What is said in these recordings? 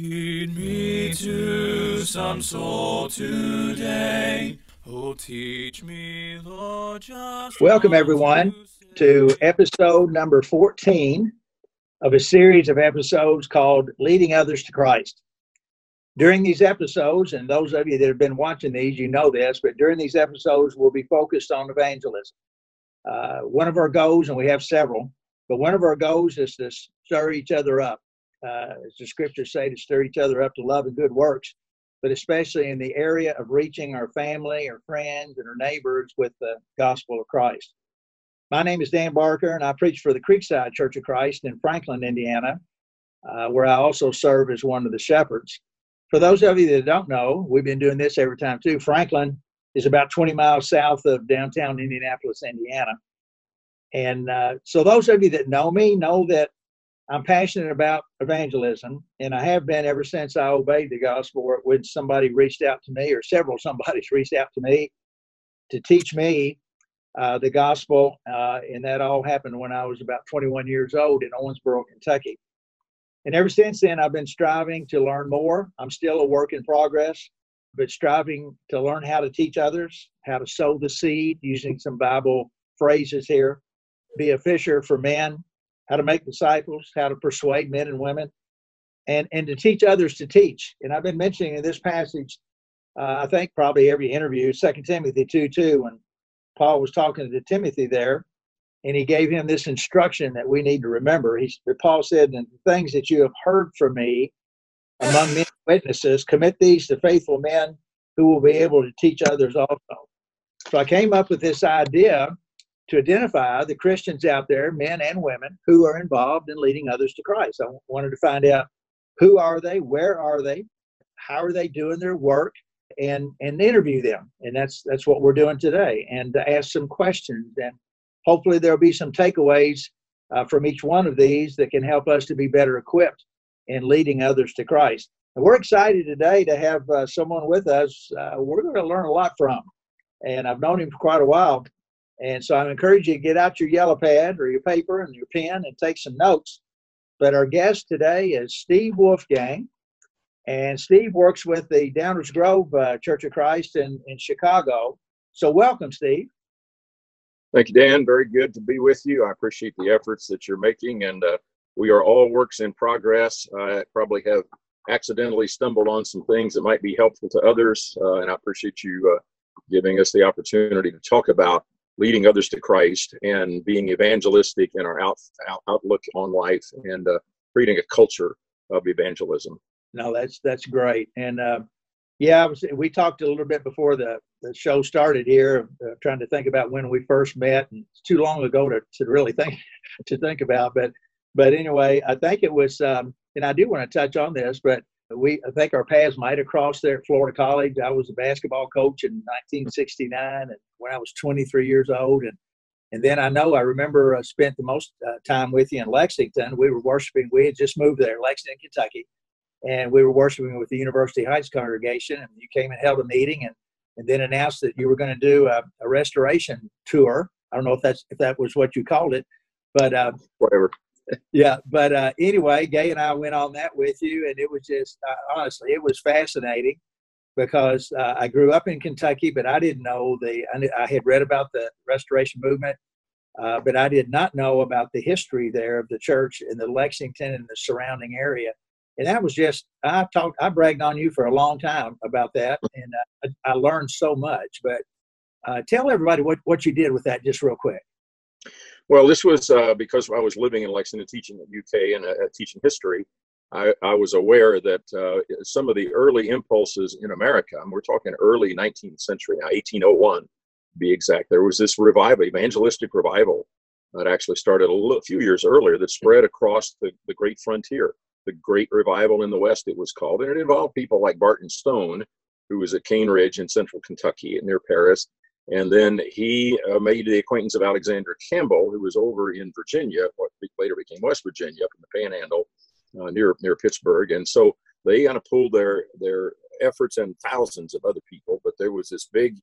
Lead me to some soul today. Oh, teach me, Lord, just Welcome, everyone, to to episode number 14 of a series of episodes called Leading Others to Christ. During these episodes, and those of you that have been watching these, you know this, but during these episodes, we'll be focused on evangelism. Uh, one of our goals, and we have several, but one of our goals is to stir each other up. Uh, as the scriptures say, to stir each other up to love and good works, but especially in the area of reaching our family, our friends, and our neighbors with the gospel of Christ. My name is Dan Barker, and I preach for the Creekside Church of Christ in Franklin, Indiana, uh, where I also serve as one of the shepherds. For those of you that don't know, we've been doing this every time too. Franklin is about 20 miles south of downtown Indianapolis, Indiana. And uh, so, those of you that know me know that I'm passionate about evangelism, and I have been ever since I obeyed the gospel. When somebody reached out to me, or several somebody's reached out to me to teach me uh, the gospel, uh, and that all happened when I was about 21 years old in Owensboro, Kentucky. And ever since then, I've been striving to learn more. I'm still a work in progress, but striving to learn how to teach others, how to sow the seed, using some Bible phrases here, be a fisher for men, how to make disciples, how to persuade men and women, and, and to teach others to teach. And I've been mentioning in this passage, uh, I think probably every interview, 2 Timothy 2 2, when Paul was talking to Timothy there, and he gave him this instruction that we need to remember. He, Paul said, "And the things that you have heard from me among many witnesses, commit these to faithful men who will be able to teach others also." So I came up with this idea to identify the Christians out there, men and women, who are involved in leading others to Christ. I wanted to find out who are they, where are they, how are they doing their work, and and interview them. And that's that's what we're doing today, and to ask some questions. And hopefully there'll be some takeaways uh, from each one of these that can help us to be better equipped in leading others to Christ. And we're excited today to have uh, someone with us. Uh, we're going to learn a lot from, and I've known him for quite a while. And so I encourage you to get out your yellow pad or your paper and your pen and take some notes. But our guest today is Steve Wolfgang. And Steve works with the Downers Grove uh, Church of Christ in, in Chicago. So welcome, Steve. Thank you, Dan. Very good to be with you. I appreciate the efforts that you're making, and uh, we are all works in progress. I probably have accidentally stumbled on some things that might be helpful to others, uh, and I appreciate you uh, giving us the opportunity to talk about leading others to Christ and being evangelistic in our out, out, outlook on life and uh, creating a culture of evangelism. No, that's that's great. And uh, yeah, was, we talked a little bit before the, the show started here, uh, trying to think about when we first met. And it's too long ago to, to really think to think about. But but anyway, I think it was, um, and I do want to touch on this, but we I think our paths might have crossed there at Florida College. I was a basketball coach in 1969, and when I was 23 years old, and and then I know I remember I spent the most uh, time with you in Lexington. We were worshiping. We had just moved there, Lexington, Kentucky, and we were worshiping with the University Heights congregation. And you came and held a meeting, and and then announced that you were going to do a, a restoration tour. I don't know if that's if that was what you called it, but uh, Whatever. Yeah but uh, anyway gay and i went on that with you and it was just uh, honestly it was fascinating because uh, i grew up in kentucky but i didn't know the i, had read about the restoration movement uh, but i did not know about the history there of the church in the lexington and the surrounding area. And that was just i talked i bragged on you for a long time about that and uh, I, I learned so much but uh, tell everybody what, what you did with that just real quick Well, this was uh, because I was living in Lexington teaching at UK and uh, teaching history. I, I was aware that uh, some of the early impulses in America, and we're talking early 19th century now, 1801 to be exact, there was this revival, evangelistic revival that actually started a little, few years earlier that spread across the, the great frontier. The Great Revival in the West, it was called, and it involved people like Barton Stone, who was at Cane Ridge in central Kentucky near Paris. And then he uh, made the acquaintance of Alexander Campbell, who was over in Virginia, what later became West Virginia, up in the Panhandle, uh, near near Pittsburgh. And so they kind of pulled their their efforts and thousands of other people. But there was this big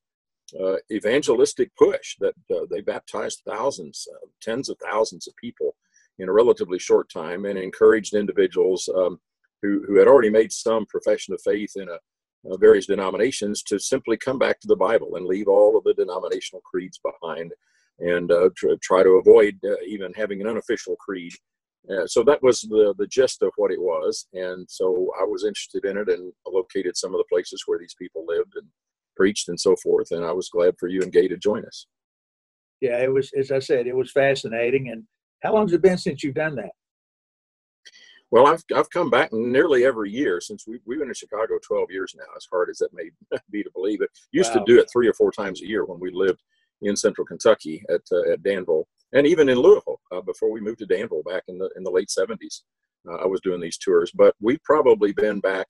uh, evangelistic push that uh, they baptized thousands, uh, tens of thousands of people in a relatively short time, and encouraged individuals um, who, who had already made some profession of faith in a, uh, various denominations to simply come back to the Bible and leave all of the denominational creeds behind and uh, tr- try to avoid uh, even having an unofficial creed. Uh, so that was the, the gist of what it was. And so I was interested in it and located some of the places where these people lived and preached and so forth. And I was glad for you and Gay to join us. Yeah, it was, as I said, it was fascinating. And how long has it been since you've done that? Well, I've, I've come back nearly every year since we, we've been in Chicago 12 years now, as hard as that may be to believe it. Used wow. to do it three or four times a year when we lived in central Kentucky at, uh, at Danville and even in Louisville uh, before we moved to Danville back in the, in the late 70s. Uh, I was doing these tours, but we've probably been back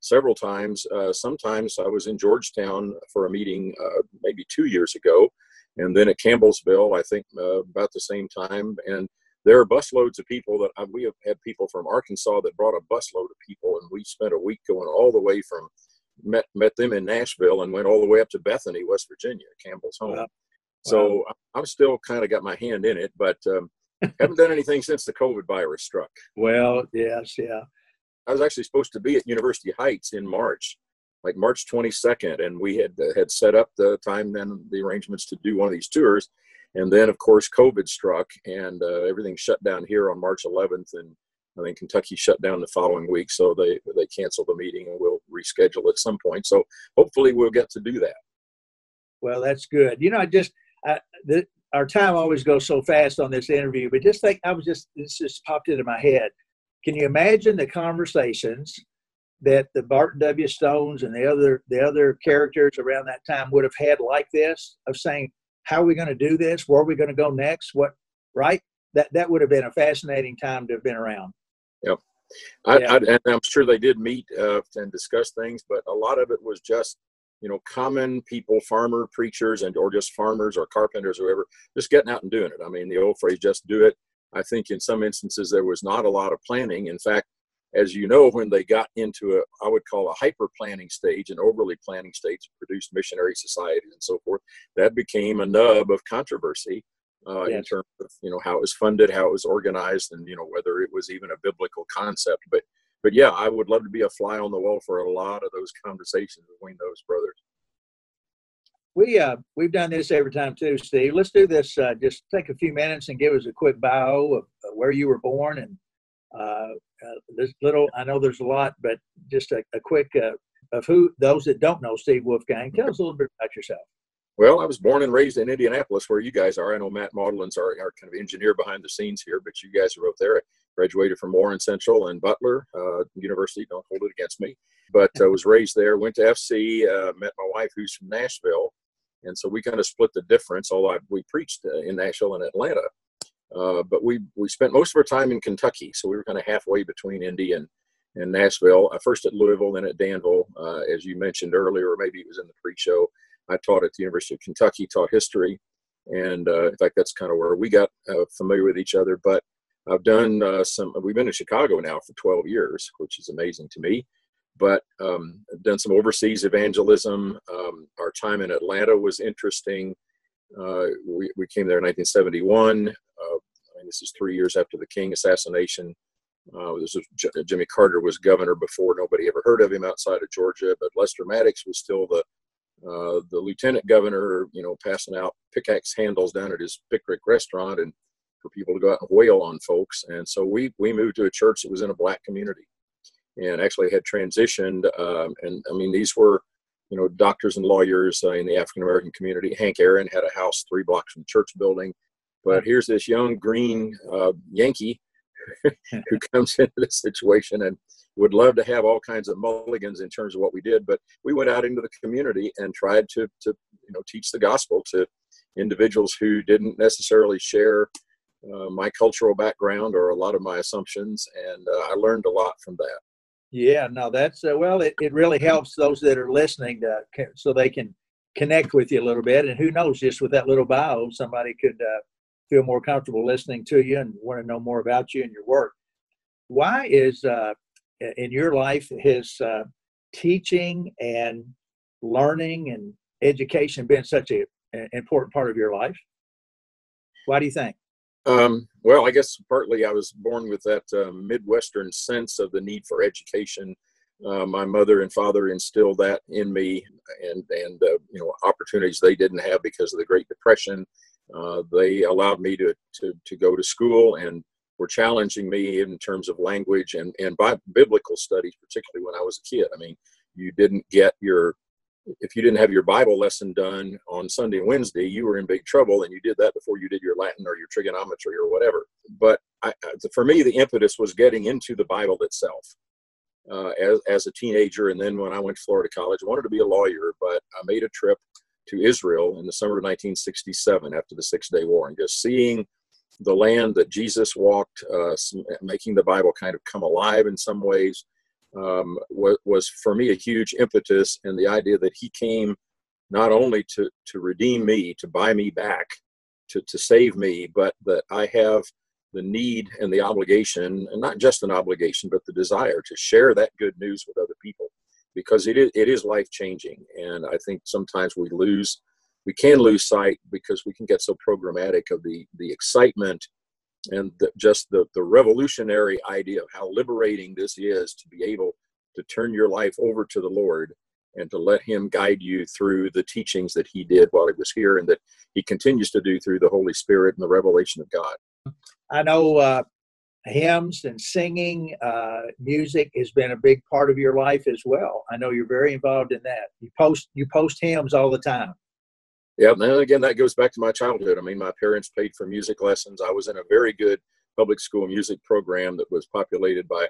several times. Uh, sometimes I was in Georgetown for a meeting uh, maybe two years ago, and then at Campbellsville, I think uh, about the same time. And there are busloads of people that I, we have had people from Arkansas that brought a busload of people, and we spent a week going all the way from met met them in Nashville and went all the way up to Bethany, West Virginia, Campbell's home. Wow. So wow. I'm still kind of got my hand in it, but um, haven't done anything since the COVID virus struck. Well, yes, yeah. I was actually supposed to be at University Heights in March, like March 22nd, and we had uh, had set up the time and the arrangements to do one of these tours, and then of course COVID struck and uh, everything shut down here on March 11th, and I think Kentucky shut down the following week, so they they canceled the meeting and we'll reschedule at some point. So hopefully we'll get to do that. Well, that's good. You know, I just I, the, our time always goes so fast on this interview, but just think, I was just this just popped into my head. Can you imagine the conversations that the Barton W. Stones and the other the other characters around that time would have had like this of saying, "How are we going to do this? Where are we going to go next? What?" Right? That that would have been a fascinating time to have been around. Yep. I, yeah. I, and I'm sure they did meet uh, and discuss things, but a lot of it was just you know, common people, farmer preachers, and or just farmers or carpenters or whoever, just getting out and doing it. I mean, the old phrase "just do it." I think in some instances there was not a lot of planning. In fact, as you know, when they got into a, I would call a hyper planning stage, an overly planning stage, produced missionary societies and so forth, that became a nub of controversy uh, yes. in terms of you know how it was funded, how it was organized, and you know whether it was even a biblical concept. But but yeah, I would love to be a fly on the wall for a lot of those conversations between those brothers. We uh, we've done this every time too, Steve. Let's do this. Uh, just take a few minutes and give us a quick bio of, where you were born and uh, uh, this little. I know there's a lot, but just a, a quick uh, of who those that don't know Steve Wolfgang. Tell us a little bit about yourself. Well, I was born and raised in Indianapolis, where you guys are. I know Matt Maudlin's our, our kind of engineer behind the scenes here, but you guys are both there. I graduated from Warren Central and Butler uh, University. Don't hold it against me. But I was raised there. Went to FC. Uh, met my wife, who's from Nashville, and so we kind of split the difference. Although I, we preached uh, in Nashville and Atlanta, uh, but we we spent most of our time in Kentucky. So we were kind of halfway between Indy and and Nashville. Uh, first at Louisville, then at Danville, as you mentioned earlier, or maybe it was in the pre-show I taught at the University of Kentucky, taught history, and uh, in fact, that's kind of where we got uh, familiar with each other. But I've done uh, some. We've been in Chicago now for 12 years, which is amazing to me. But um, I've done some overseas evangelism. Um, our time in Atlanta was interesting. Uh, we, we came there in 1971. Uh, I mean, this is three years after the King assassination. Uh, this was J- Jimmy Carter was governor before. Nobody ever heard of him outside of Georgia, but Lester Maddox was still the uh, the lieutenant governor, you know, passing out pickaxe handles down at his Pickrick restaurant and for people to go out and wail on folks. And so we we moved to a church that was in a black community, and actually had transitioned. Um, and I mean, these were, you know, doctors and lawyers uh, in the African American community. Hank Aaron had a house three blocks from the church building, but here's this young green uh, Yankee who comes into this situation and would love to have all kinds of mulligans in terms of what we did, but we went out into the community and tried to, to you know, teach the gospel to individuals who didn't necessarily share uh, my cultural background or a lot of my assumptions, and uh, I learned a lot from that. Yeah, no, that's uh, well, it, it really helps those that are listening to so they can connect with you a little bit, and who knows, just with that little bio, somebody could uh, feel more comfortable listening to you and want to know more about you and your work. Why is uh, in your life has uh, teaching and learning and education been such a, an important part of your life? Why do you think? Um, well, I guess partly I was born with that uh, Midwestern sense of the need for education. Uh, my mother and father instilled that in me, and and uh, you know opportunities they didn't have because of the Great Depression. Uh, they allowed me to, to to go to school and were challenging me in terms of language and and by biblical studies, particularly when I was a kid. I mean, you didn't get your if you didn't have your Bible lesson done on Sunday and Wednesday, you were in big trouble, and you did that before you did your Latin or your trigonometry or whatever. But I, for me, the impetus was getting into the Bible itself. Uh, as, as a teenager, and then when I went to Florida College, I wanted to be a lawyer, but I made a trip to Israel in the summer of 1967 after the Six Day War, and just seeing the land that Jesus walked, uh, making the Bible kind of come alive in some ways, um, was, was for me a huge impetus and the idea that he came not only to, to redeem me, to buy me back, to, to save me, but that I have the need and the obligation, and not just an obligation, but the desire to share that good news with other people because it is, it is life changing. And I think sometimes we lose, we can lose sight because we can get so programmatic of the, the excitement and the, just the, the revolutionary idea of how liberating this is to be able to turn your life over to the Lord and to let Him guide you through the teachings that He did while He was here and that He continues to do through the Holy Spirit and the revelation of God. I know uh, hymns and singing, uh, music has been a big part of your life as well. I know you're very involved in that. You post you post hymns all the time. Yeah, and again, that goes back to my childhood. I mean, my parents paid for music lessons. I was in a very good public school music program that was populated by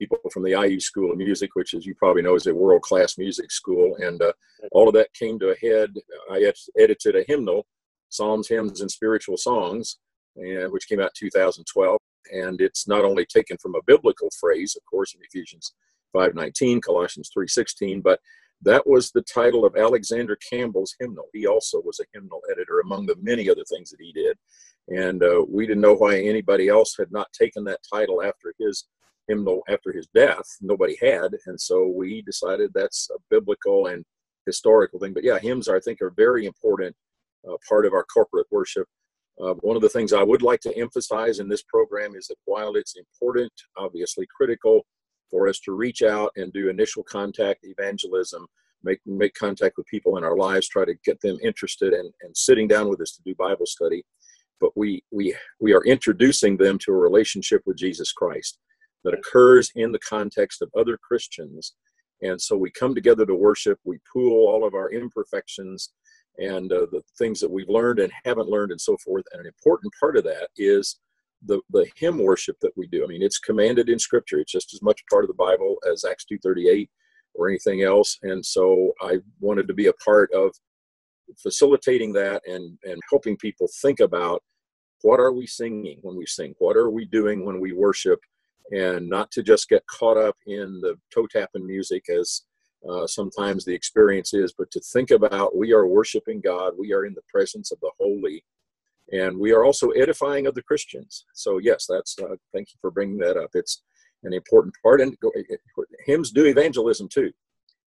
people from the IU School of Music, which, as you probably know, is a world class music school. And uh, all of that came to a head. I edited a hymnal, Psalms, Hymns, and Spiritual Songs, and, which came out 2012. And it's not only taken from a biblical phrase, of course, in Ephesians 5:19, Colossians 3:16, but that was the title of Alexander Campbell's hymnal. He also was a hymnal editor, among the many other things that he did. And uh, we didn't know why anybody else had not taken that title after his hymnal, after his death. Nobody had. And so we decided that's a biblical and historical thing. But yeah, hymns, I think, are very important uh, part of our corporate worship. Uh, one of the things I would like to emphasize in this program is that while it's important, obviously critical, for us to reach out and do initial contact evangelism, make make contact with people in our lives, try to get them interested and, and sitting down with us to do Bible study. But we we we are introducing them to a relationship with Jesus Christ that occurs in the context of other Christians. And so we come together to worship, we pool all of our imperfections and uh, the things that we've learned and haven't learned and so forth. And an important part of that is the, the hymn worship that we do. I mean, it's commanded in scripture. It's just as much part of the Bible as Acts 2.38 or anything else. And so I wanted to be a part of facilitating that and, and helping people think about what are we singing when we sing? What are we doing when we worship? And not to just get caught up in the toe tapping music as uh, sometimes the experience is, but to think about we are worshiping God, we are in the presence of the holy, and we are also edifying other Christians. So yes, that's uh, thank you for bringing that up. It's an important part, and hymns do evangelism too.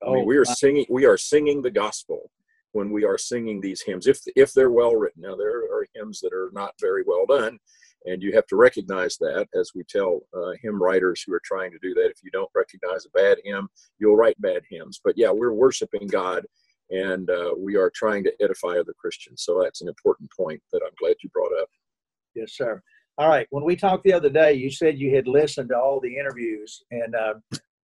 I mean, oh, we are singing we are singing the gospel when we are singing these hymns if if they're well written. Now there are hymns that are not very well done, and you have to recognize that as we tell uh, hymn writers who are trying to do that. If you don't recognize a bad hymn, you'll write bad hymns. But yeah, we're worshiping God and uh, we are trying to edify other Christians. So that's an important point that I'm glad you brought up. Yes, sir. All right. When we talked the other day, you said you had listened to all the interviews, and uh,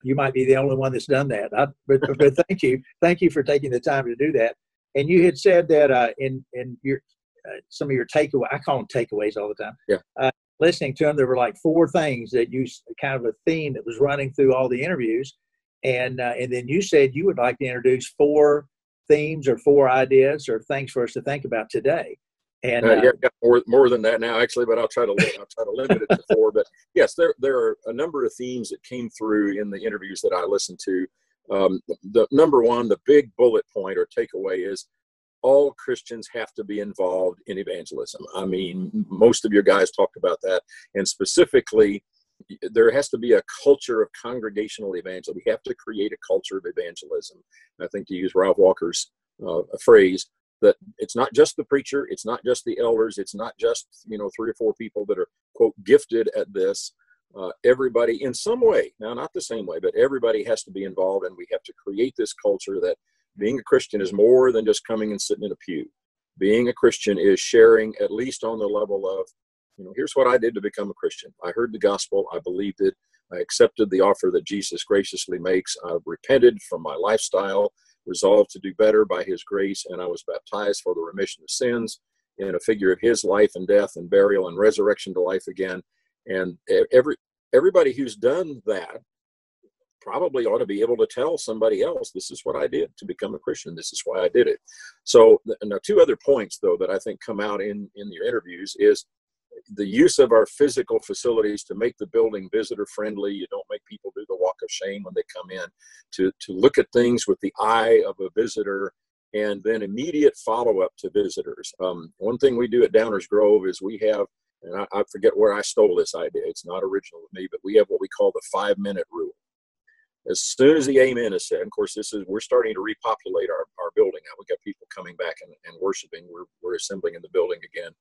you might be the only one that's done that. I, but, but thank you, thank you for taking the time to do that. And you had said that uh, in in your uh, some of your takeaway, I call them takeaways all the time. Yeah. Uh, listening to them, there were like four things that you kind of a theme that was running through all the interviews, and uh, and then you said you would like to introduce four themes or four ideas or things for us to think about today. And uh, yeah, got more more than that now actually, but I'll try to I'll try to limit it to four. But yes, there there are a number of themes that came through in the interviews that I listened to. Um, the number one, the big bullet point or takeaway is all Christians have to be involved in evangelism. I mean, most of your guys talked about that, and specifically there has to be a culture of congregational evangelism. We have to create a culture of evangelism. I think to use Ralph Walker's uh, phrase, that it's not just the preacher, it's not just the elders, it's not just you know three or four people that are quote gifted at this. Uh, everybody in some way, now not the same way, but everybody has to be involved, and we have to create this culture that being a Christian is more than just coming and sitting in a pew. Being a Christian is sharing, at least on the level of, you know, here's what I did to become a Christian. I heard the gospel, I believed it, I accepted the offer that Jesus graciously makes, I repented from my lifestyle, resolved to do better by his grace, and I was baptized for the remission of sins in a figure of his life and death and burial and resurrection to life again. And every everybody who's done that probably ought to be able to tell somebody else this is what I did to become a Christian. This is why I did it. So now two other points though that I think come out in in your interviews is the use of our physical facilities to make the building visitor friendly. You don't make people do the walk of shame when they come in. To to look at things with the eye of a visitor and then immediate follow up to visitors. Um, one thing we do at Downers Grove is we have and I, I, forget where I stole this idea. It's not original to me, but we have what we call the five minute rule as soon as the amen is said, of course, this is we're starting to repopulate our, our building now. We've got people coming back and, and worshiping. We're, we're assembling in the building again.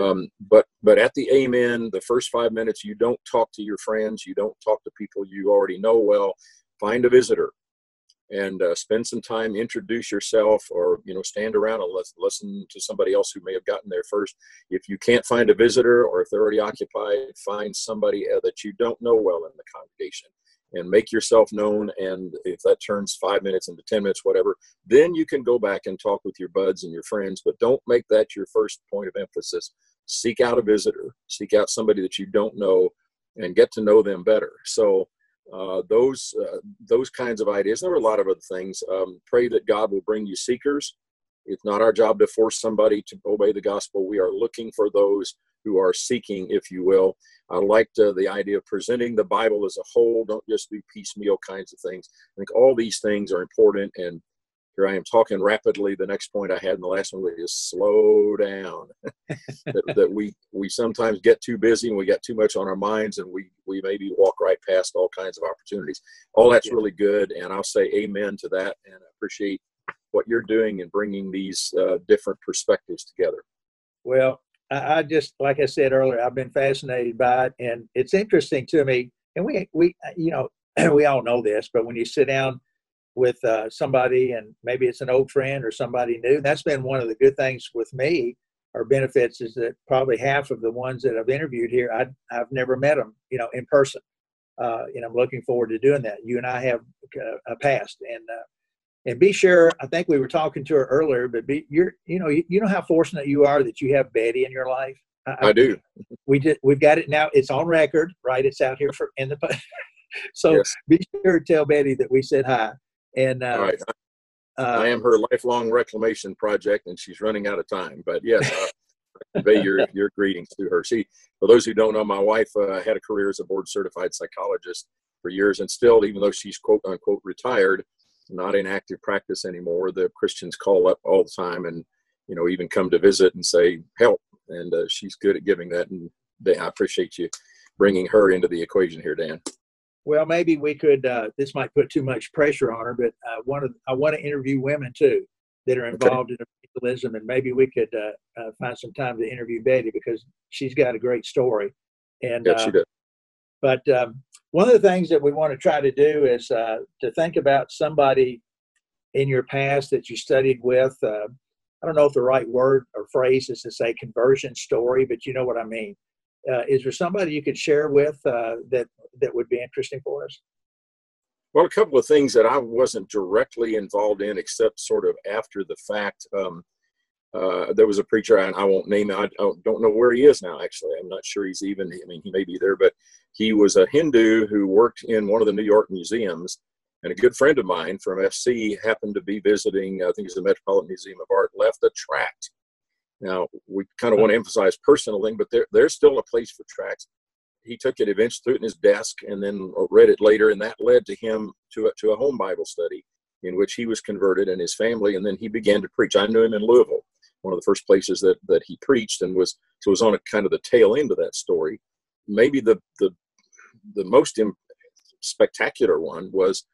Um, but but at the amen, the first five minutes, you don't talk to your friends. You don't talk to people you already know well. Find a visitor and uh, spend some time. Introduce yourself, or you know, stand around and listen to somebody else who may have gotten there first. If you can't find a visitor, or if they're already occupied, find somebody uh, that you don't know well in the congregation and make yourself known. And if that turns five minutes into 10 minutes, whatever, then you can go back and talk with your buds and your friends. But don't make that your first point of emphasis. Seek out a visitor, seek out somebody that you don't know, and get to know them better. So, uh, those uh, those kinds of ideas. There are a lot of other things. Um, pray that God will bring you seekers. It's not our job to force somebody to obey the gospel. We are looking for those who are seeking, if you will. I liked uh, the idea of presenting the Bible as a whole. Don't just do piecemeal kinds of things. I think all these things are important. And here I am talking rapidly. The next point I had in the last one is slow down. that, that, we we sometimes get too busy and we got too much on our minds, and we we maybe walk right past all kinds of opportunities. All that's really good, and I'll say amen to that. And I appreciate what you're doing in bringing these uh, different perspectives together. Well, I, I just, like I said earlier, I've been fascinated by it, and it's interesting to me. And we, we, you know, we all know this, but when you sit down with uh, somebody, and maybe it's an old friend or somebody new, that's been one of the good things with me or benefits is that probably half of the ones that I've interviewed here, I, I've never met them, you know, in person. Uh, and I'm looking forward to doing that. You and I have uh, a past, and uh, and be sure i think we were talking to her earlier but be you're you know you, you know how fortunate you are that you have betty in your life i, I do we did we've got it now it's on record right it's out here for in the so yes. be sure to tell betty that we said hi and uh, All right. Uh, I am her lifelong reclamation project, and she's running out of time. But yes, uh, convey your your greetings to her. She, for those who don't know, my wife uh, had a career as a board certified psychologist for years, and still, even though she's quote unquote retired, not in active practice anymore. The Christians call up all the time and, you know, even come to visit and say, help. And uh, she's good at giving that. And they, I appreciate you bringing her into the equation here, Dan. Well, maybe we could, uh, this might put too much pressure on her, but I want to, I want to interview women too that are involved okay. in evangelism. And maybe we could uh, uh, find some time to interview Betty because she's got a great story. And, yeah, she uh, does. But um, one of the things that we want to try to do is uh, to think about somebody in your past that you studied with. Uh, I don't know if the right word or phrase is to say conversion story, but you know what I mean. Uh, is there somebody you could share with uh, that that would be interesting for us? Well, a couple of things that I wasn't directly involved in, except sort of after the fact. Um, uh, there was a preacher, and I won't name it. I don't know where he is now. Actually, I'm not sure he's even. I mean, he may be there, but he was a Hindu who worked in one of the New York museums. And a good friend of mine from FC happened to be visiting. I think it's the Metropolitan Museum of Art. Left a tract. Now we kind of want to emphasize personal thing, but there, there's still a place for tracts. He took it eventually, threw it in his desk, and then read it later, and that led to him to a, to a home Bible study in which he was converted and his family, and then he began to preach. I knew him in Louisville one of the first places that that he preached and was so was on a kind of the tail end of that story. Maybe the the the most Im- spectacular one was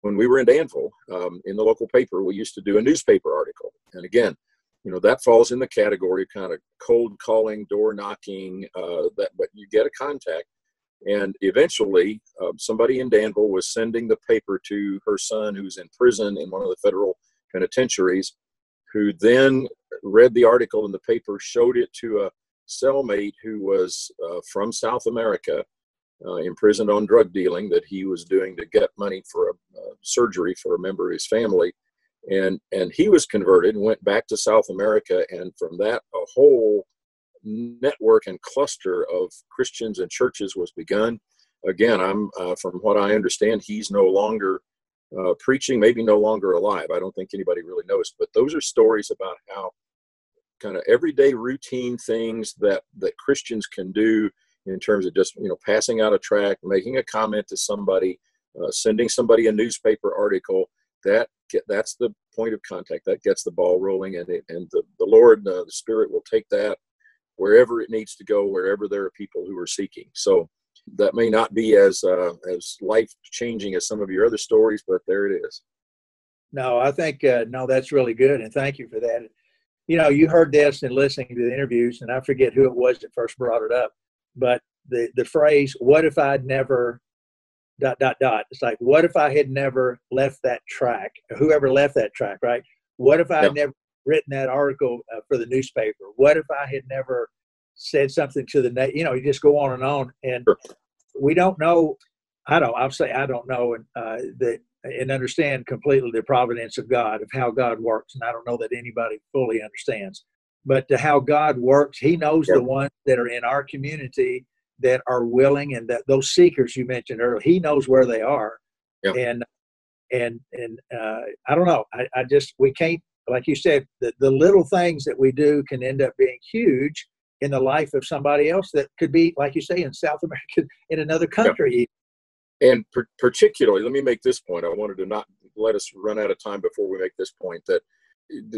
when we were in Danville, um, in the local paper, we used to do a newspaper article. And again, you know that falls in the category of kind of cold calling, door knocking. Uh, that, but you get a contact, and eventually, um, somebody in Danville was sending the paper to her son, who's in prison in one of the federal penitentiaries, who then read the article in the paper, showed it to a cellmate who was uh, from South America, uh, imprisoned on drug dealing that he was doing to get money for a surgery for a member of his family. And and he was converted and went back to south america and from that a whole network and cluster of christians and churches was begun. Again i'm uh, from what i understand he's no longer uh, preaching maybe no longer alive. I don't think anybody really knows but those are stories about how kind of everyday routine things that that christians can do in terms of just you know passing out a tract making a comment to somebody uh, sending somebody a newspaper article that get, that's the point of contact. That gets the ball rolling and it, and the, the lord uh, the spirit will take that wherever it needs to go wherever there are people who are seeking. So that may not be as uh, as life changing as some of your other stories but there it is. No i think uh, no that's really good and thank you for that. You know you heard this in listening to the interviews and i forget who it was that first brought it up but the the phrase what if i'd never dot dot dot. It's like what if i had never left that track? Whoever left that track right? What if i had never written that article uh, for the newspaper? What if i had never said something to the you know you just go on and on and sure. we don't know i don't i'll say i don't know and uh, that and understand completely the providence of god of how god works and i don't know that anybody fully understands but to how god works he knows the ones that are in our community that are willing and that those seekers you mentioned earlier, he knows where they are. Yep. And and and uh, I don't know. I, I just we can't like you said the, the little things that we do can end up being huge in the life of somebody else that could be like you say in South America in another country. Yep. And per- particularly, let me make this point. I wanted to not let us run out of time before we make this point that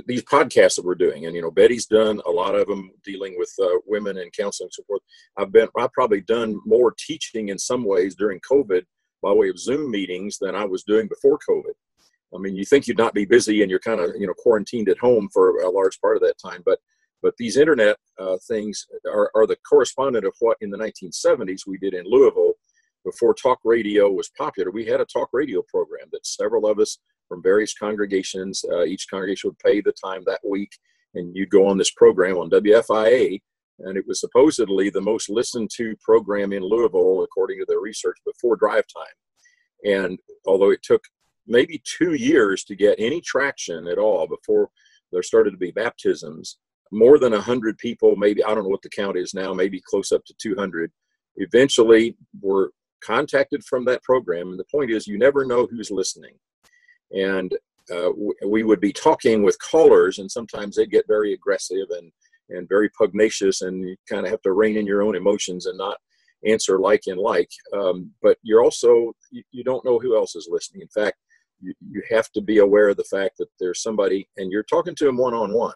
these podcasts that we're doing, and you know, Betty's done a lot of them dealing with uh, women and counseling and so forth. I've been, I've probably done more teaching in some ways during COVID by way of Zoom meetings than I was doing before COVID. I mean, you think you'd not be busy, and you're kind of, you know, quarantined at home for a large part of that time, but but these internet uh, things are, are the correspondent of what in the 1970s we did in Louisville before talk radio was popular. We had a talk radio program that several of us from various congregations. Uh, each congregation would pay the time that week, and you'd go on this program on WFIA. And it was supposedly the most listened to program in Louisville, according to their research, before drive time. And although it took maybe two years to get any traction at all before there started to be baptisms, more than 100 people, maybe, I don't know what the count is now, maybe close up to 200, eventually were contacted from that program. And the point is, you never know who's listening and uh, we would be talking with callers, and sometimes they'd get very aggressive and and very pugnacious, and you kind of have to rein in your own emotions and not answer like and like. Um, but you're also you, you, don't know who else is listening. In fact, you, you have to be aware of the fact that there's somebody, and you're talking to them one on one.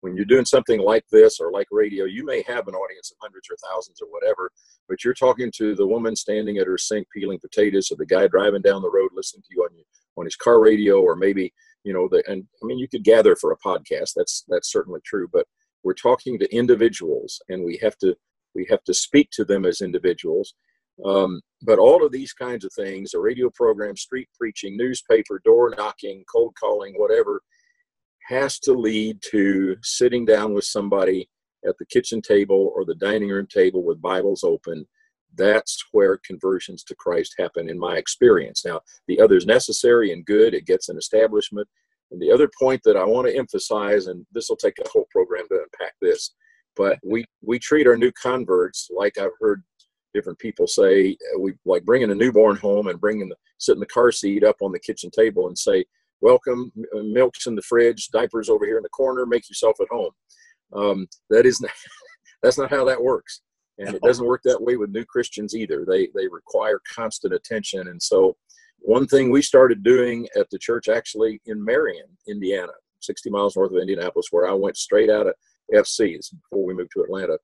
When you're doing something like this or like radio, you may have an audience of hundreds or thousands or whatever, but you're talking to the woman standing at her sink peeling potatoes or the guy driving down the road listening to you on on his car radio or maybe you know the and i mean you could gather for a podcast. That's that's certainly true but we're talking to individuals and we have to we have to speak to them as individuals. Um, but all of these kinds of things a radio program street preaching newspaper door knocking cold calling whatever has to lead to sitting down with somebody at the kitchen table or the dining room table with bibles open that's where conversions to Christ happen in my experience. Now, the other is necessary and good, it gets an establishment. And the other point that I want to emphasize, and this will take a whole program to unpack this, but we, we treat our new converts like I've heard different people say, uh, we like bringing a newborn home and bringing the, sitting the car seat up on the kitchen table and say, welcome, milk's in the fridge, diapers over here in the corner, make yourself at home. Um, that is not, that's not how that works. And it doesn't work that way with new christians either. They they require constant attention. And so one thing we started doing at the church actually in marion indiana 60 miles north of indianapolis where i went straight out of fc before we moved to atlanta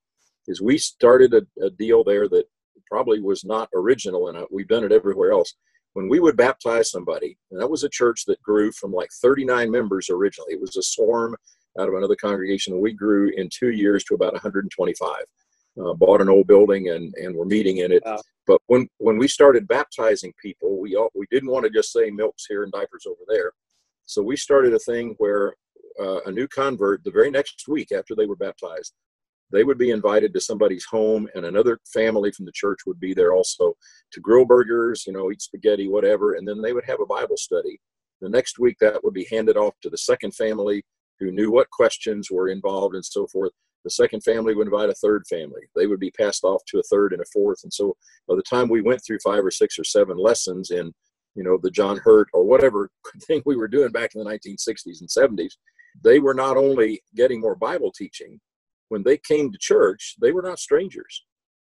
is we started a, a deal there that probably was not original and we've done it everywhere else when we would baptize somebody, and that was a church that grew from like 39 members originally. It was a swarm out of another congregation, and we grew in two years to about 125. Uh, bought an old building and and we're meeting in it. Wow. But when when we started baptizing people, we all, we didn't want to just say milks here and diapers over there. So we started a thing where uh, a new convert, the very next week after they were baptized, they would be invited to somebody's home and another family from the church would be there also to grill burgers you know eat spaghetti whatever and then they would have a bible study. The next week that would be handed off to the second family who knew what questions were involved and so forth. The second family would invite a third family. They would be passed off to a third and a fourth and so by the time we went through five or six or seven lessons in you know the john hurt or whatever thing we were doing back in the 1960s and 70s they were not only getting more bible teaching when they came to church, they were not strangers.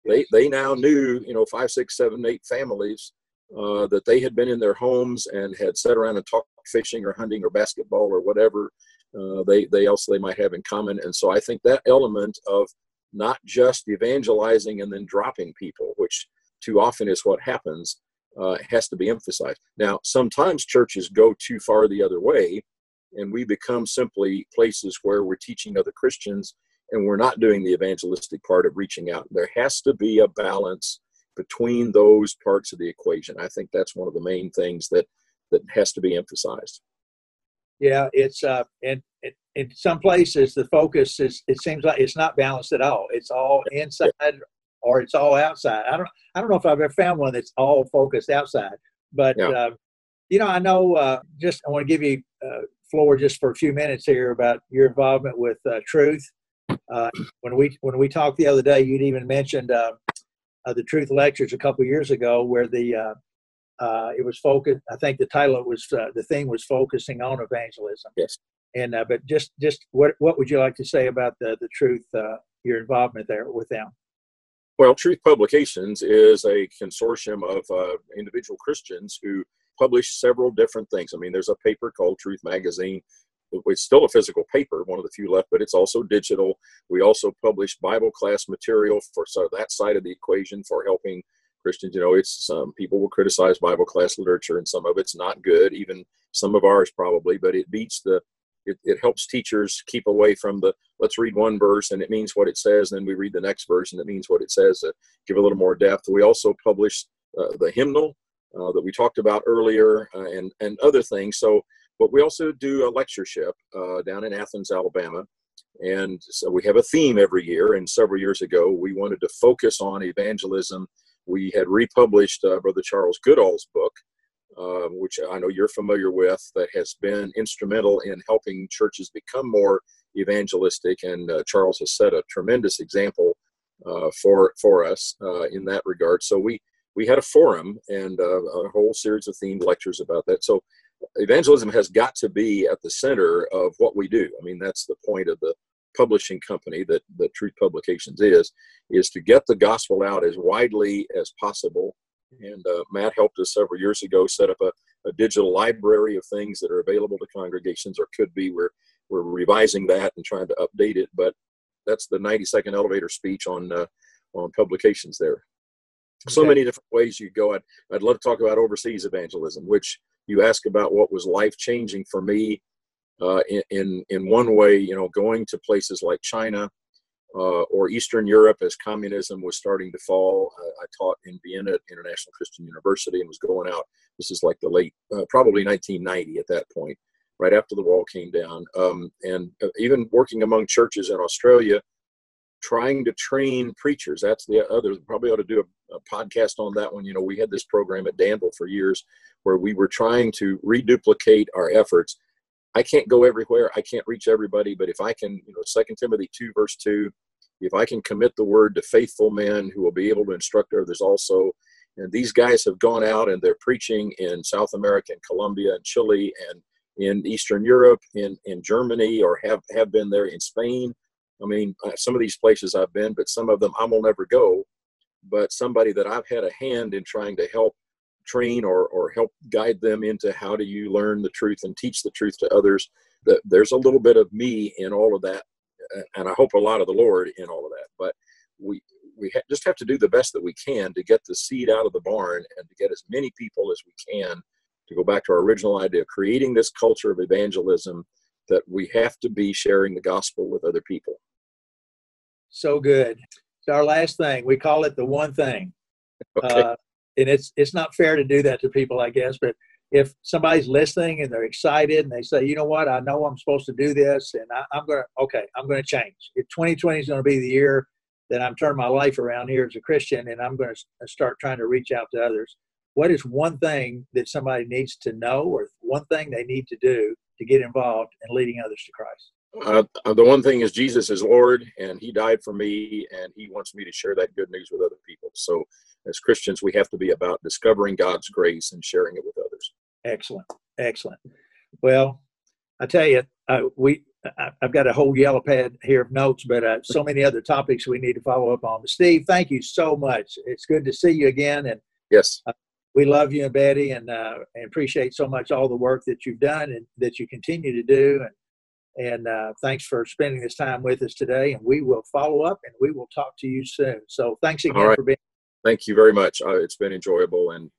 They they now knew, you know, five, six, seven, eight families uh, that they had been in their homes and had sat around and talked fishing or hunting or basketball or whatever uh, they they else they might have in common. And so I think that element of not just evangelizing and then dropping people, which too often is what happens, uh, has to be emphasized. Now, sometimes churches go too far the other way, and we become simply places where we're teaching other Christians and we're not doing the evangelistic part of reaching out. There has to be a balance between those parts of the equation. I think that's one of the main things that that has to be emphasized. Yeah, it's uh, and, in some places the focus is it seems like it's not balanced at all. It's all inside or it's all outside. I don't I don't know if I've ever found one that's all focused outside, but yeah. uh, you know I know. Uh, just I want to give you uh, floor just for a few minutes here about your involvement with uh, Truth uh, when we when we talked the other day, you'd even mentioned uh, uh, the Truth Lectures a couple years ago, where the uh, uh, it was focused. I think the title was uh, the thing was focusing on evangelism. Yes. And but just just what what would you like to say about the the Truth your involvement there with them? Well, Truth Publications is a consortium of individual Christians who publish several different things. I mean, there's a paper called Truth Magazine it's still a physical paper, one of the few left, but it's also digital. We also publish Bible class material for so that side of the equation for helping Christians. You know, it's some people will criticize Bible class literature, and some of it's not good. Even some of ours probably, but it beats the. It, it helps teachers keep away from the let's read one verse and it means what it says, and then we read the next verse and it means what it says. Give a little more depth. We also publish uh, the hymnal uh, that we talked about earlier, uh, and and other things. So but we also do a lectureship uh, down in Athens, Alabama. And so we have a theme every year. And several years ago, we wanted to focus on evangelism. We had republished uh, Brother Charles Goodall's book, uh, which I know you're familiar with, that has been instrumental in helping churches become more evangelistic. And uh, Charles has set a tremendous example uh, for for us uh, in that regard. So we we had a forum and a whole series of themed lectures about that. So evangelism has got to be at the center of what we do. I mean, that's the point of the publishing company that the Truth Publications is, is to get the gospel out as widely as possible. And uh, Matt helped us several years ago set up a, a, digital library of things that are available to congregations or could be. We're, we're revising that and trying to update it, but that's the 90 second elevator speech on, uh, on publications there. So many different ways you go. I'd, I'd love to talk about overseas evangelism, which you ask about what was life changing for me uh, in, in, in one way you know going to places like china uh, or eastern europe as communism was starting to fall. I, I, taught in vienna at international christian university and was going out. This is like the late uh, probably 1990 at that point right after the wall came down. Um, and uh, even working among churches in australia trying to train preachers. That's the other. Probably ought to do a, a, podcast on that one. You know, we had this program at Danville for years where we were trying to reduplicate our efforts. I can't go everywhere. I can't reach everybody, but if I can, you know, Second Timothy two verse two, if I can commit the word to faithful men who will be able to instruct others also. And these guys have gone out and they're preaching in South America and Colombia and Chile and in Eastern Europe, in, in Germany, or have, have been there in Spain I mean, uh, some of these places I've been, but some of them I will never go. But somebody that I've had a hand in trying to help train or, or help guide them into how do you learn the truth and teach the truth to others. That there's a little bit of me in all of that, and I hope a lot of the Lord in all of that. But we we ha- just have to do the best that we can to get the seed out of the barn and to get as many people as we can to go back to our original idea, creating this culture of evangelism that we have to be sharing the gospel with other people. So good. It's our last thing. We call it the one thing. Okay. Uh, and it's it's not fair to do that to people, I guess. But if somebody's listening and they're excited and they say, you know what, I know I'm supposed to do this, and I, am gonna okay, I'm gonna change. If 2020 is going to be the year that I'm turning my life around here as a Christian, and I'm going to start trying to reach out to others. What is one thing that somebody needs to know, or one thing they need to do to get involved in leading others to Christ? Uh, the one thing is Jesus is Lord, and He died for me, and He wants me to share that good news with other people. So, as Christians, we have to be about discovering God's grace and sharing it with others. Excellent, excellent. Well, I tell you, uh, we I, have got a whole yellow pad here of notes, but uh, so many other topics we need to follow up on. But Steve, thank you so much. It's good to see you again, and yes, uh, we love you and Betty, and uh, and appreciate so much all the work that you've done and that you continue to do. And and uh, thanks for spending this time with us today. And we will follow up, and we will talk to you soon. So thanks again right. for being. Thank you very much. Uh, it's been enjoyable, and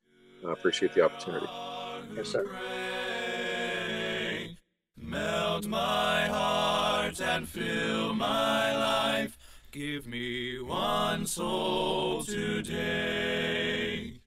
I appreciate the opportunity. Yes, sir. Melt my heart and fill my life. Give me one soul today.